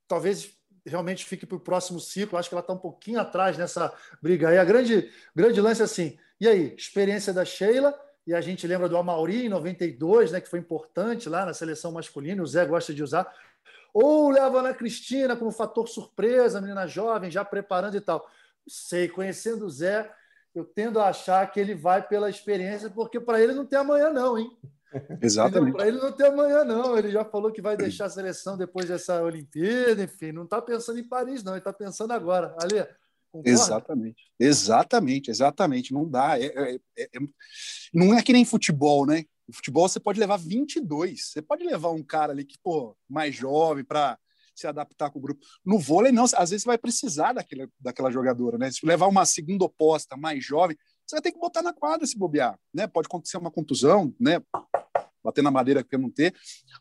talvez realmente fique para o próximo ciclo? Acho que ela está um pouquinho atrás nessa briga aí. A grande, grande lance é assim. E aí, experiência da Sheila e a gente lembra do Amauri em 92, né, que foi importante lá na seleção masculina, o Zé gosta de usar. Ou leva a Ana Cristina como fator surpresa, menina jovem, já preparando e tal. Sei, conhecendo o Zé, eu tendo a achar que ele vai pela experiência, porque para ele não tem amanhã, não, hein? Exatamente. Para ele não tem amanhã, não. Ele já falou que vai deixar a seleção depois dessa Olimpíada, enfim, não está pensando em Paris, não, ele está pensando agora. Ali, Concorda? Exatamente, exatamente, exatamente. Não dá. É, é, é, é, não é que nem futebol, né? O futebol você pode levar 22. Você pode levar um cara ali que, pô, mais jovem para se adaptar com o grupo. No vôlei, não. Às vezes você vai precisar daquela, daquela jogadora, né? Se levar uma segunda oposta mais jovem, você vai ter que botar na quadra se bobear, né? Pode acontecer uma contusão, né? Bater na madeira que não ter,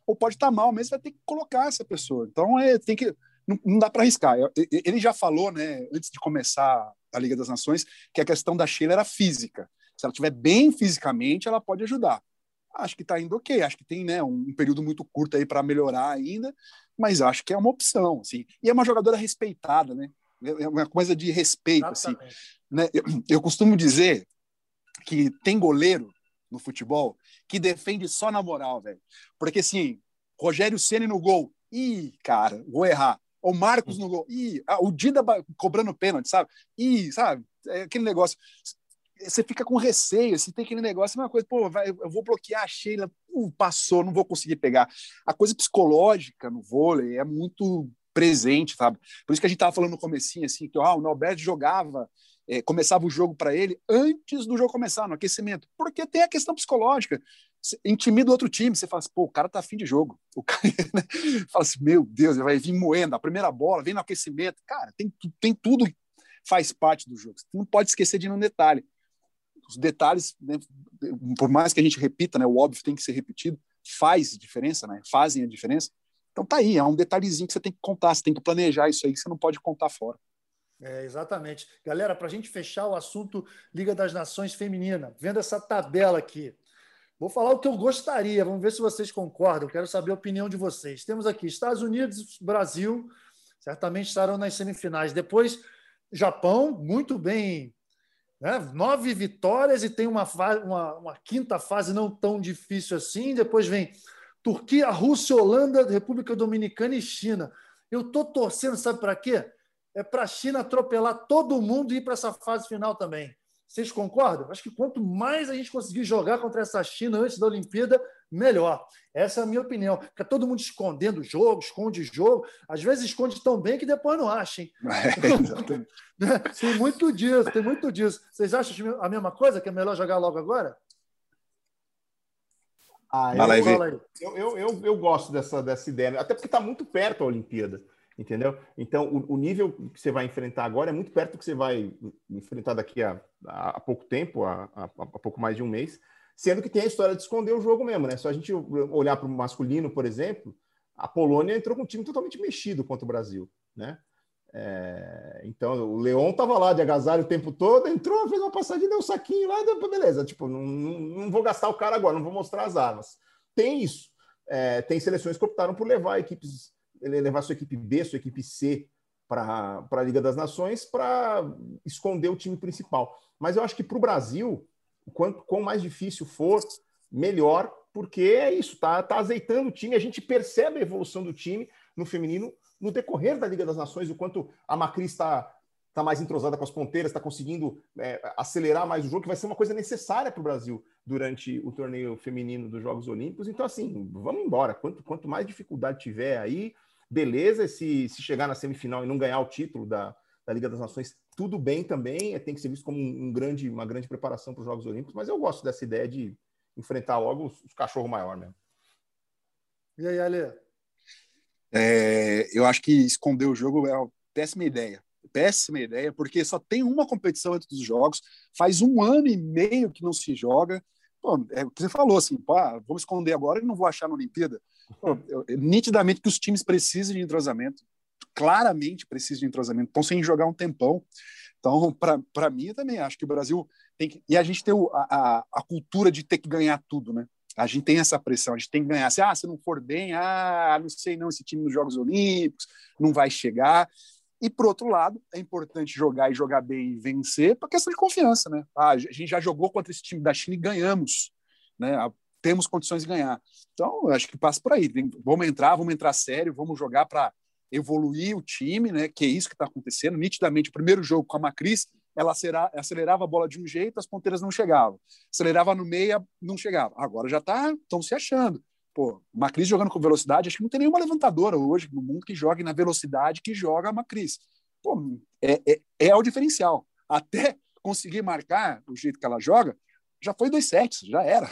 ou pode estar mal mesmo, vai ter que colocar essa pessoa. Então, é, tem que não, não dá para arriscar. Ele já falou, né, antes de começar a Liga das Nações, que a questão da Sheila era física. Se ela estiver bem fisicamente, ela pode ajudar. Acho que está indo ok. Acho que tem né, um período muito curto aí para melhorar ainda, mas acho que é uma opção. Assim. E é uma jogadora respeitada, né? É uma coisa de respeito. Assim, né? eu, eu costumo dizer que tem goleiro no futebol que defende só na moral, velho. Porque assim, Rogério Ceni no gol, ih, cara, vou errar. O Marcos no gol. Ih, ah, o Dida cobrando pênalti, sabe? Ih, sabe? É aquele negócio. Você fica com receio, assim, tem aquele negócio, é uma coisa, pô, vai, eu vou bloquear a Sheila, uh, passou, não vou conseguir pegar. A coisa psicológica no vôlei é muito presente, sabe? Por isso que a gente tava falando no comecinho, assim, que ah, o Norberto jogava, é, começava o jogo para ele antes do jogo começar, no aquecimento, porque tem a questão psicológica intimida o outro time. Você fala assim, pô, o cara tá afim de jogo. O cara né? fala assim, meu Deus, ele vai vir moendo a primeira bola, vem no aquecimento. Cara, tem, tem tudo faz parte do jogo. Você não pode esquecer de um detalhe. Os detalhes, né, por mais que a gente repita, né, o óbvio tem que ser repetido, faz diferença, né? Fazem a diferença. Então tá aí, é um detalhezinho que você tem que contar, você tem que planejar isso aí, que você não pode contar fora. É, exatamente. Galera, para a gente fechar o assunto Liga das Nações Feminina, vendo essa tabela aqui, Vou falar o que eu gostaria, vamos ver se vocês concordam. Quero saber a opinião de vocês. Temos aqui Estados Unidos, Brasil, certamente estarão nas semifinais. Depois, Japão, muito bem. Né? Nove vitórias e tem uma, uma, uma quinta fase não tão difícil assim. Depois vem Turquia, Rússia, Holanda, República Dominicana e China. Eu estou torcendo, sabe para quê? É para a China atropelar todo mundo e ir para essa fase final também. Vocês concordam? Acho que quanto mais a gente conseguir jogar contra essa China antes da Olimpíada, melhor. Essa é a minha opinião. Fica todo mundo escondendo o jogo, esconde jogo. Às vezes esconde tão bem que depois não acha. É, tem muito disso, tem muito disso. Vocês acham a mesma coisa, que é melhor jogar logo agora? Ah, eu, eu, eu, eu, eu gosto dessa, dessa ideia, até porque está muito perto a Olimpíada entendeu? Então, o, o, nível que você vai enfrentar agora é muito perto do que você vai enfrentar daqui a, a, a pouco tempo, a, a, a, pouco mais de um mês, sendo que tem a história de esconder o jogo mesmo, né? Só a gente olhar para o masculino, por exemplo, a Polônia entrou com um time totalmente mexido contra o Brasil, né? É, então, o Leon estava lá de agasalho o tempo todo, entrou, fez uma passadinha, deu um saquinho lá, deu, beleza, tipo, não, não, não, vou gastar o cara agora, não vou mostrar as armas. Tem isso. É, tem seleções que optaram por levar equipes levar sua equipe B, sua equipe C para a Liga das Nações para esconder o time principal. Mas eu acho que para o Brasil, quanto quanto mais difícil for, melhor, porque é isso, tá, tá azeitando o time, a gente percebe a evolução do time no feminino no decorrer da Liga das Nações, o quanto a Macri está, está mais entrosada com as ponteiras, está conseguindo é, acelerar mais o jogo, que vai ser uma coisa necessária para o Brasil durante o torneio feminino dos Jogos Olímpicos. Então, assim, vamos embora. Quanto, quanto mais dificuldade tiver aí, beleza, se, se chegar na semifinal e não ganhar o título da, da Liga das Nações, tudo bem também, é, tem que ser visto como um, grande, uma grande preparação para os Jogos Olímpicos, mas eu gosto dessa ideia de enfrentar logo os, os cachorros maior mesmo. E aí, Ale? É, eu acho que esconder o jogo é uma péssima ideia. Péssima ideia, porque só tem uma competição entre os jogos, faz um ano e meio que não se joga, pô, é o que você falou, assim, pô, ah, vamos esconder agora e não vou achar na Olimpíada. Pô, eu, nitidamente que os times precisam de entrosamento, claramente precisam de entrosamento, estão sem jogar um tempão. Então, para mim, eu também acho que o Brasil tem que. E a gente tem o, a, a cultura de ter que ganhar tudo, né? A gente tem essa pressão, a gente tem que ganhar. Se, ah, se não for bem, ah, não sei não, esse time nos Jogos Olímpicos não vai chegar. E, por outro lado, é importante jogar e jogar bem e vencer para questão de confiança, né? Ah, a gente já jogou contra esse time da China e ganhamos, né? Ah, temos condições de ganhar. Então, acho que passa por aí. Vamos entrar, vamos entrar sério, vamos jogar para evoluir o time, né? Que é isso que está acontecendo. Nitidamente, o primeiro jogo com a Macris, ela acelerava a bola de um jeito, as ponteiras não chegavam. Acelerava no meia, não chegava. Agora já tá, estão se achando. Pô, Macris jogando com velocidade, acho que não tem nenhuma levantadora hoje no mundo que jogue na velocidade que joga a Macris. Pô, é, é, é o diferencial. Até conseguir marcar do jeito que ela joga, já foi dois sets, já era.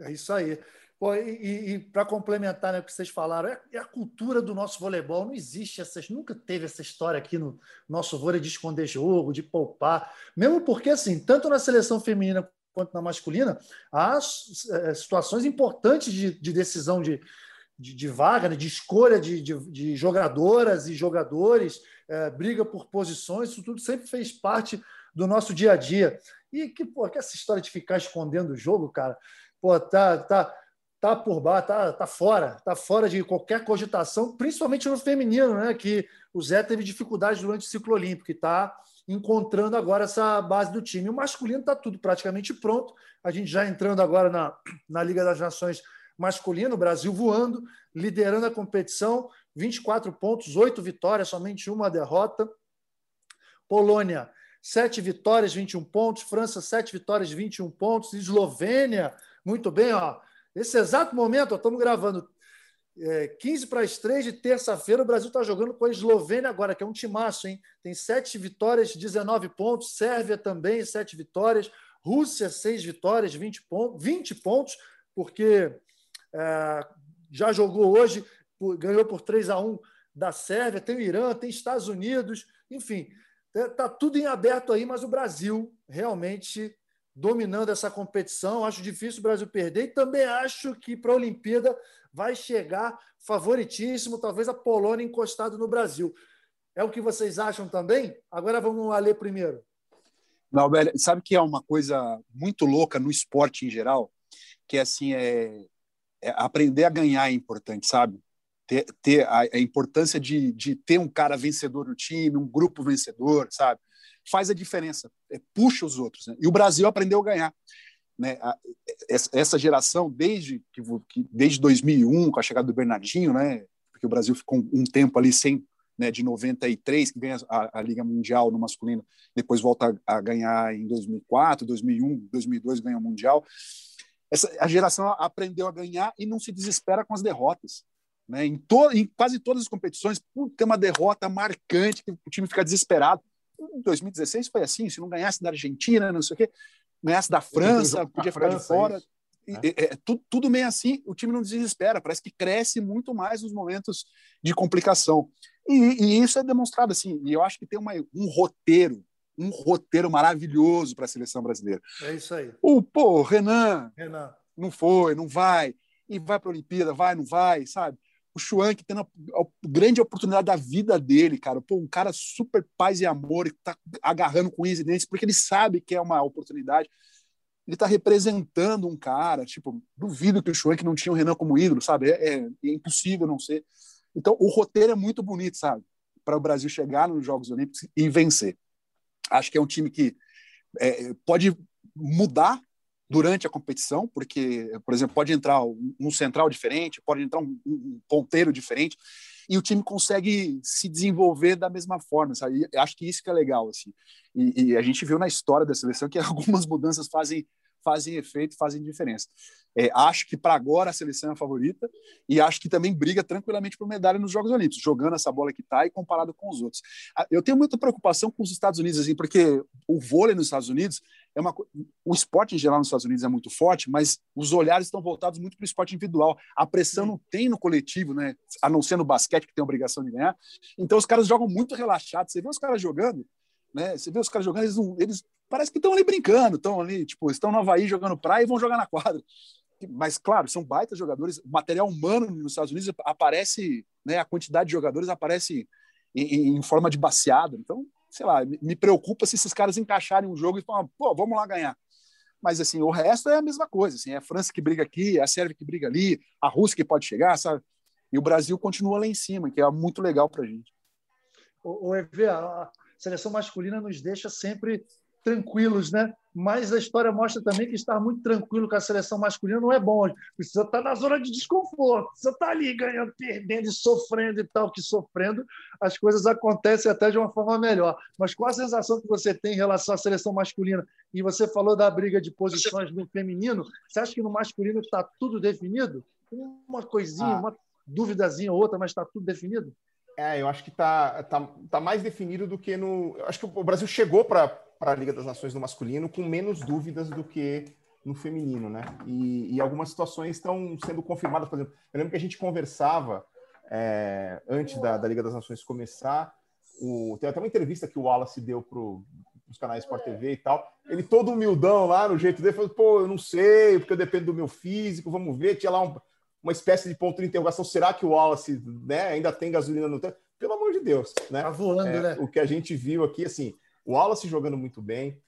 É isso aí. Pô, e, e para complementar né, o que vocês falaram, é, é, a cultura do nosso voleibol. Não existe essas, nunca teve essa história aqui no nosso vôlei de esconder jogo, de poupar. Mesmo porque, assim, tanto na seleção feminina quanto na masculina, há é, situações importantes de, de decisão de, de, de, vaga, né, de escolha de, de, jogadoras e jogadores, é, briga por posições, isso tudo sempre fez parte do nosso dia a dia. E que, pô, que essa história de ficar escondendo o jogo, cara, pô, tá, tá, tá por baixo, tá, tá fora, tá fora de qualquer cogitação, principalmente no feminino, né? Que o Zé teve dificuldade durante o ciclo olímpico e tá encontrando agora essa base do time. O masculino está tudo praticamente pronto. A gente já entrando agora na, na Liga das Nações masculino, o Brasil voando, liderando a competição, 24 pontos, 8 vitórias, somente uma derrota. Polônia, 7 vitórias, 21 pontos. França, 7 vitórias, 21 pontos. Eslovênia, muito bem, ó. Nesse exato momento, estamos gravando é, 15 para as 3 de terça-feira, o Brasil está jogando com a Eslovênia agora, que é um timaço, hein? Tem 7 vitórias, 19 pontos. Sérvia também, 7 vitórias. Rússia, 6 vitórias, 20 pontos, 20 pontos porque é, já jogou hoje, ganhou por 3 a 1 da Sérvia, tem o Irã, tem Estados Unidos, enfim, está tudo em aberto aí, mas o Brasil realmente dominando essa competição. Acho difícil o Brasil perder e também acho que para a Olimpíada vai chegar favoritíssimo, talvez a Polônia encostado no Brasil. É o que vocês acham também? Agora vamos lá ler primeiro. Não, velho, sabe que é uma coisa muito louca no esporte em geral, que é assim é, é aprender a ganhar é importante, sabe? Ter, ter a, a, importância de, de ter um cara vencedor no time, um grupo vencedor, sabe? Faz a diferença, é, puxa os outros. Né? E o Brasil aprendeu a ganhar né, a, essa geração desde que desde 2001 com a chegada do Bernardinho, né, porque o Brasil ficou um tempo ali sem né, de 93 que ganha a, a, Liga Mundial no masculino, depois volta a, a, ganhar em 2004, 2001, 2002 ganha o Mundial. Essa a geração aprendeu a ganhar e não se desespera com as derrotas. Né? Em, to, em quase todas as competições, tem uma derrota marcante que o time fica desesperado. Em 2016 foi assim, se não ganhasse da Argentina, não sei o quê, ganhasse da França, podia ficar França, de fora. É. É, é, tudo, tudo meio assim, o time não desespera, parece que cresce muito mais nos momentos de complicação. E, e isso é demonstrado assim, e eu acho que tem uma, um roteiro, um roteiro maravilhoso para a seleção brasileira. É isso aí. O pô, Renan, Renan, não foi, não vai, e vai para a Olimpíada, vai, não vai, sabe? O Schwank tendo a, a, grande oportunidade da vida dele, cara. Pô, um cara super paz e amor, que tá agarrando com incidentes, porque ele sabe que é uma oportunidade. Ele tá representando um cara, tipo, duvido que o Schwank não tinha o Renan como ídolo, sabe? É, é, é impossível não ser. Então, o roteiro é muito bonito, sabe? Para o Brasil chegar nos Jogos Olímpicos e vencer. Acho que é um time que é, pode mudar durante a competição, porque, por exemplo, pode entrar um central diferente, pode entrar um, um ponteiro diferente, e o time consegue se desenvolver da mesma forma, sabe? E acho que isso que é legal, assim. E, e, a gente viu na história da seleção que algumas mudanças fazem fazem efeito, fazem diferença. É, acho que para agora a seleção é a favorita e acho que também briga tranquilamente por medalha nos Jogos Olímpicos, jogando essa bola que está e comparado com os outros. Eu tenho muita preocupação com os Estados Unidos, assim, porque o vôlei nos Estados Unidos é uma o esporte em geral nos Estados Unidos é muito forte, mas os olhares estão voltados muito para o esporte individual. A pressão não tem no coletivo, né? A não ser no basquete que tem a obrigação de ganhar. Então os caras jogam muito relaxados. Você vê os caras jogando, né? Você vê os caras jogando, eles, não, eles parece que estão ali brincando, estão ali, tipo, estão no Havaí jogando praia e vão jogar na quadra. Mas, claro, são baitas jogadores. O material humano nos Estados Unidos aparece, né, a quantidade de jogadores aparece em, em forma de baseada. Então, sei lá, me preocupa se esses caras encaixarem um jogo e falam, pô, vamos lá ganhar. Mas, assim, o resto é a mesma coisa. Assim, é a França que briga aqui, é a Sérvia que briga ali, a Rússia que pode chegar, sabe? E o Brasil continua lá em cima, que é muito legal para a gente. O EV, a seleção masculina nos deixa sempre tranquilos, né? Mas a história mostra também que estar muito tranquilo com a seleção masculina não é bom. Precisa estar na zona de desconforto, precisa estar ali ganhando, perdendo e sofrendo e tal, que sofrendo as coisas acontecem até de uma forma melhor. Mas qual a sensação que você tem em relação à seleção masculina? E você falou da briga de posições no feminino. Você acha que no masculino está tudo definido? Uma coisinha, ah. uma duvidazinha ou outra, mas está tudo definido? É, eu acho que está tá, tá mais definido do que no. Eu acho que o Brasil chegou para para a Liga das Nações no masculino com menos dúvidas do que no feminino, né? E, e algumas situações estão sendo confirmadas, por exemplo, eu lembro que a gente conversava é, antes da, da, Liga das Nações começar, o, tem até uma entrevista que o Wallace deu para os canais Sport TV e tal, ele todo humildão lá no jeito dele, falou, pô, eu não sei, porque eu dependo do meu físico, vamos ver, tinha lá um, uma espécie de ponto de interrogação, será que o Wallace né, ainda tem gasolina no tanque? Pelo amor de Deus, né? Tá voando, é, né? O que a gente viu aqui, assim, o Wallace jogando muito bem,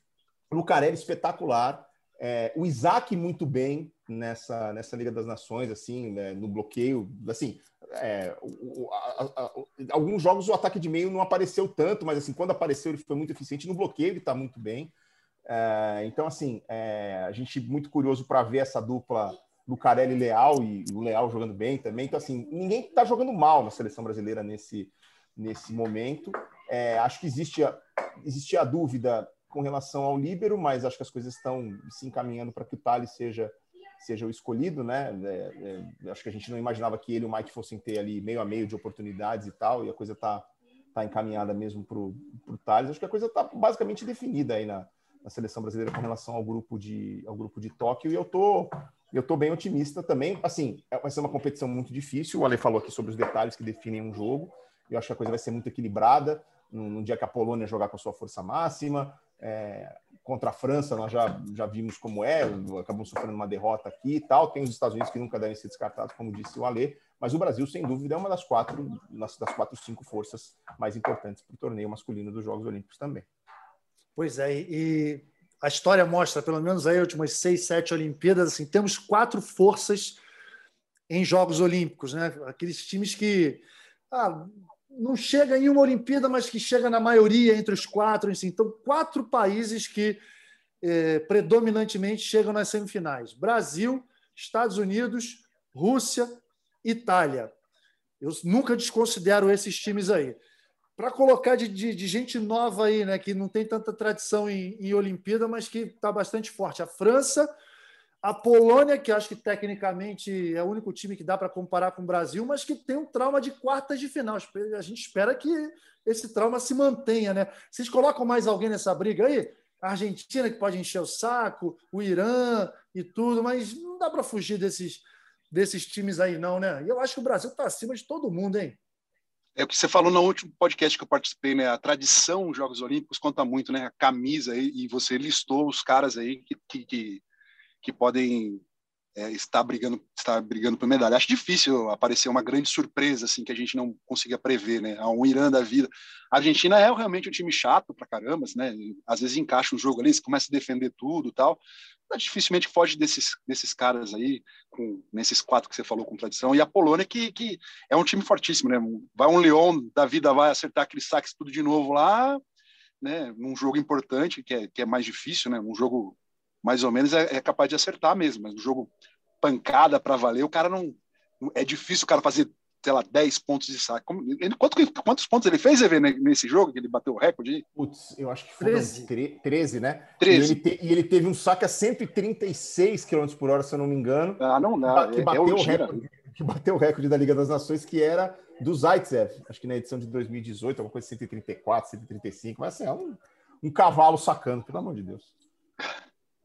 o Lucarelli espetacular, é, o Isaac muito bem nessa, nessa Liga das Nações, assim, né, no bloqueio, assim, é, o, a, a, alguns jogos o ataque de meio não apareceu tanto, mas assim, quando apareceu ele foi muito eficiente, no bloqueio ele está muito bem, é, então assim, é, a gente muito curioso para ver essa dupla Lucarelli Leal e, o Leal jogando bem também, então assim, ninguém está jogando mal na seleção brasileira nesse, nesse momento, é, acho que existe a, existia a dúvida com relação ao líbero, mas acho que as coisas estão se encaminhando para que o Thales seja seja o escolhido, né? É, é, acho que a gente não imaginava que ele e o Mike fossem ter ali meio a meio de oportunidades e tal, e a coisa está tá encaminhada mesmo para o Thales. Acho que a coisa está basicamente definida aí na, na, seleção brasileira com relação ao grupo de ao grupo de Tóquio, e eu tô eu tô bem otimista também. Assim, é, vai ser uma competição muito difícil. O Ale falou aqui sobre os detalhes que definem um jogo. Eu acho que a coisa vai ser muito equilibrada no, dia que a Polônia jogar com a sua força máxima. É, contra a França, nós já, já vimos como é, acabamos sofrendo uma derrota aqui e tal. Tem os Estados Unidos que nunca devem ser descartados, como disse o Alê, mas o Brasil, sem dúvida, é uma das quatro, das quatro, cinco forças mais importantes para o torneio masculino dos Jogos Olímpicos também. Pois é, e a história mostra, pelo menos aí, últimas seis, sete Olimpíadas, assim, temos quatro forças em Jogos Olímpicos, né? Aqueles times que ah, não chega em uma Olimpíada, mas que chega na maioria entre os quatro. Assim. Então, quatro países que é, predominantemente chegam nas semifinais: Brasil, Estados Unidos, Rússia, Itália. Eu nunca desconsidero esses times aí. Para colocar de, de, de, gente nova aí, né, que não tem tanta tradição em, em Olimpíada, mas que está bastante forte. A França, a Polônia, que acho que tecnicamente é o único time que dá para comparar com o Brasil, mas que tem um trauma de quartas de final. A gente espera que esse trauma se mantenha, né? Vocês colocam mais alguém nessa briga aí? A Argentina, que pode encher o saco, o Irã e tudo, mas não dá para fugir desses, desses times aí, não, né? E eu acho que o Brasil está acima de todo mundo, hein? É o que você falou no último podcast que eu participei, né? A tradição dos Jogos Olímpicos conta muito, né? A camisa aí, e você listou os caras aí que, que, que podem é, estar brigando estar brigando por medalha. Acho difícil aparecer uma grande surpresa assim que a gente não consiga prever, né? Um Irã da vida. A Argentina é realmente um time chato para caramba, né? Às vezes encaixa um jogo ali, começa a defender tudo, tal. Mas dificilmente foge desses desses caras aí, com nesses quatro que você falou com tradição. E a Polônia que, que é um time fortíssimo, né? Vai um Leão da vida vai acertar aqueles saques tudo de novo lá, né? Num jogo importante que é que é mais difícil, né? Um jogo mais ou menos é, é capaz de acertar mesmo, mas no jogo pancada para valer, o cara não. É difícil o cara fazer, sei lá, 10 pontos de saque. Como, ele, quanto, quantos pontos ele fez, EV, nesse jogo, que ele bateu o recorde? Putz, eu acho que foi 13, 13 né? 13. E ele, te, e ele, teve um saque a 136 km por hora, se eu não me engano. Ah, não dá. Que, é, bateu, é o recorde, que bateu o recorde da Liga das Nações, que era do Zaitsev, acho que na edição de 2018, alguma coisa 134, 135, mas assim, é um, um cavalo sacando, pelo amor de Deus.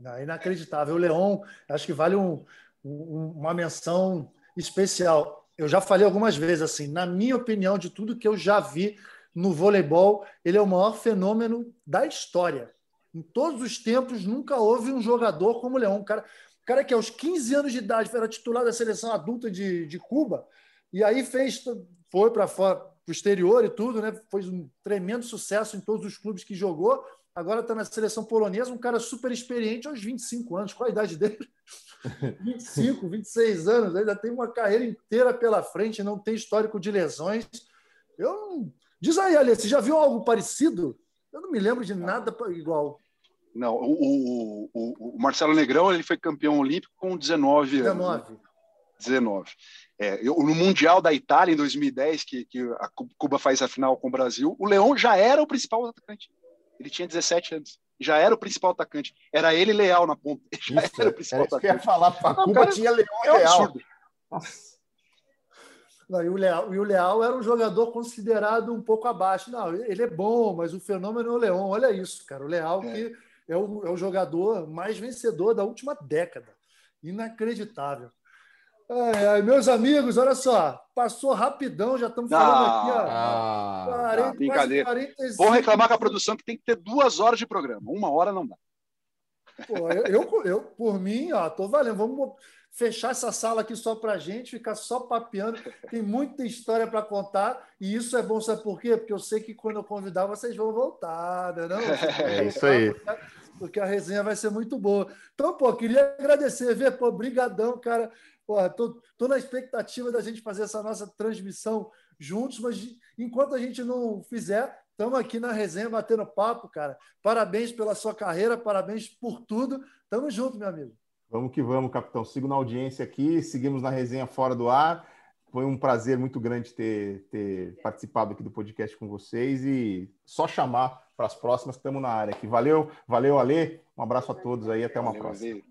É inacreditável. O Leon, acho que vale um, um, uma menção especial. Eu já falei algumas vezes assim, na minha opinião, de tudo que eu já vi no voleibol, ele é o maior fenômeno da história. Em todos os tempos, nunca houve um jogador como o Leão. Um cara, cara que aos 15 anos de idade era titular da seleção adulta de, de Cuba, e aí fez, foi para fora, para o exterior e tudo, né? Foi um tremendo sucesso em todos os clubes que jogou. Agora está na seleção polonesa, um cara super experiente aos 25 anos. Qual a idade dele? 25, 26 anos. Ainda tem uma carreira inteira pela frente, não tem histórico de lesões. Eu Diz aí, Alê, você já viu algo parecido? Eu não me lembro de nada igual. Não, o, o, o Marcelo Negrão ele foi campeão olímpico com 19, 19. anos. Né? 19. É, eu, no Mundial da Itália, em 2010, que, que a Cuba faz a final com o Brasil, o Leão já era o principal atacante. Ele tinha 17 anos. Já era o principal atacante. Era ele leal na ponta. Já isso, era o principal atacante. Que ia falar, a Cuba cara, tinha Leão é leal. Nossa. Não, e, o Leal, e o Leal era um jogador considerado um pouco abaixo. Não, ele é bom, mas o fenômeno é o Leão. Olha isso, cara. O Leal é. que é o, é o jogador mais vencedor da última década. Inacreditável. Ai, ai, meus amigos, olha só, passou rapidão, já estamos falando ah, aqui, ó. Ah, 40, brincadeira. 45... Vou reclamar com a produção que tem que ter duas horas de programa, uma hora não dá. Pô, eu, eu, eu, por mim, ó, tô valendo. Vamos fechar essa sala aqui só para gente, ficar só papeando. Tem muita história para contar e isso é bom, sabe por quê? Porque eu sei que quando eu convidar vocês vão voltar, né? Não? É isso aí. Porque a resenha vai ser muito boa. Então, pô, queria agradecer, ver, pô, brigadão, cara. Pô, tô, tô na expectativa da gente fazer essa nossa transmissão juntos, mas enquanto a gente não fizer, estamos aqui na resenha batendo papo, cara. Parabéns pela sua carreira, parabéns por tudo. Tamo junto, meu amigo. Vamos que vamos, capitão. Sigo na audiência aqui, seguimos na resenha fora do ar. Foi um prazer muito grande ter, ter participado aqui do podcast com vocês e só chamar para as próximas que estamos na área aqui. Valeu, valeu, Alê. Um abraço a todos aí, até uma valeu, próxima.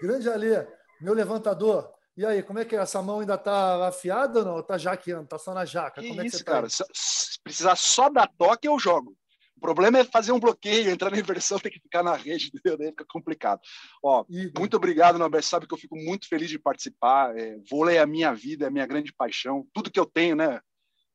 Grande Alê, meu levantador. E aí, como é que é? Essa mão ainda está afiada ou não? Está jaqueando? Está só na jaca? Que como é isso, que você tá cara? Se precisar só dar toque, eu jogo. O problema é fazer um bloqueio, entrar na inversão, tem que ficar na rede, entendeu? Daí fica complicado. Ó, muito obrigado, Norberto. Sabe que eu fico muito feliz de participar. É, vôlei é a minha vida, é a minha grande paixão. Tudo que eu tenho, né?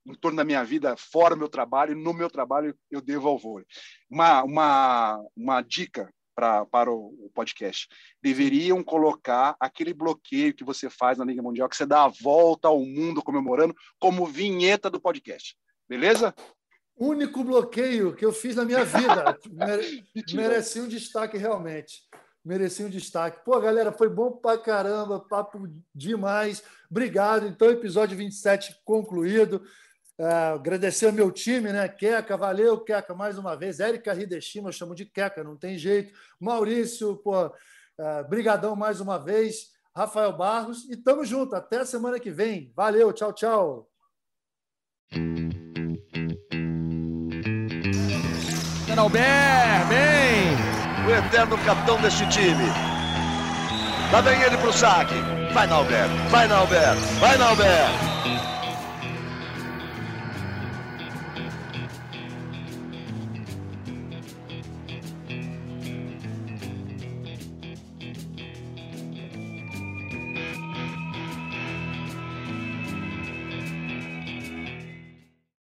Em torno da minha vida, fora o meu trabalho, no meu trabalho, eu devo ao vôlei. Uma, uma, uma dica pra, para o, o podcast. Deveriam colocar aquele bloqueio que você faz na Liga Mundial, que você dá a volta ao mundo comemorando, como vinheta do podcast. Beleza? único bloqueio que eu fiz na minha vida. Mere... Merecia um destaque, realmente. Merecia um destaque. Pô, galera, foi bom pra caramba, papo demais. Obrigado. Então, episódio 27 concluído. Uh, agradecer ao meu time, né? Queca, valeu, Queca, mais uma vez. Érica Hideshima, eu chamo de Queca, não tem jeito. Maurício, pô, uh, brigadão mais uma vez. Rafael Barros, e tamo junto. Até a semana que vem. Valeu, tchau, tchau. Albert, bem! O eterno capitão deste time. Lá vem ele pro saque. Vai, Nalber, vai, Nalber, vai, Nalber.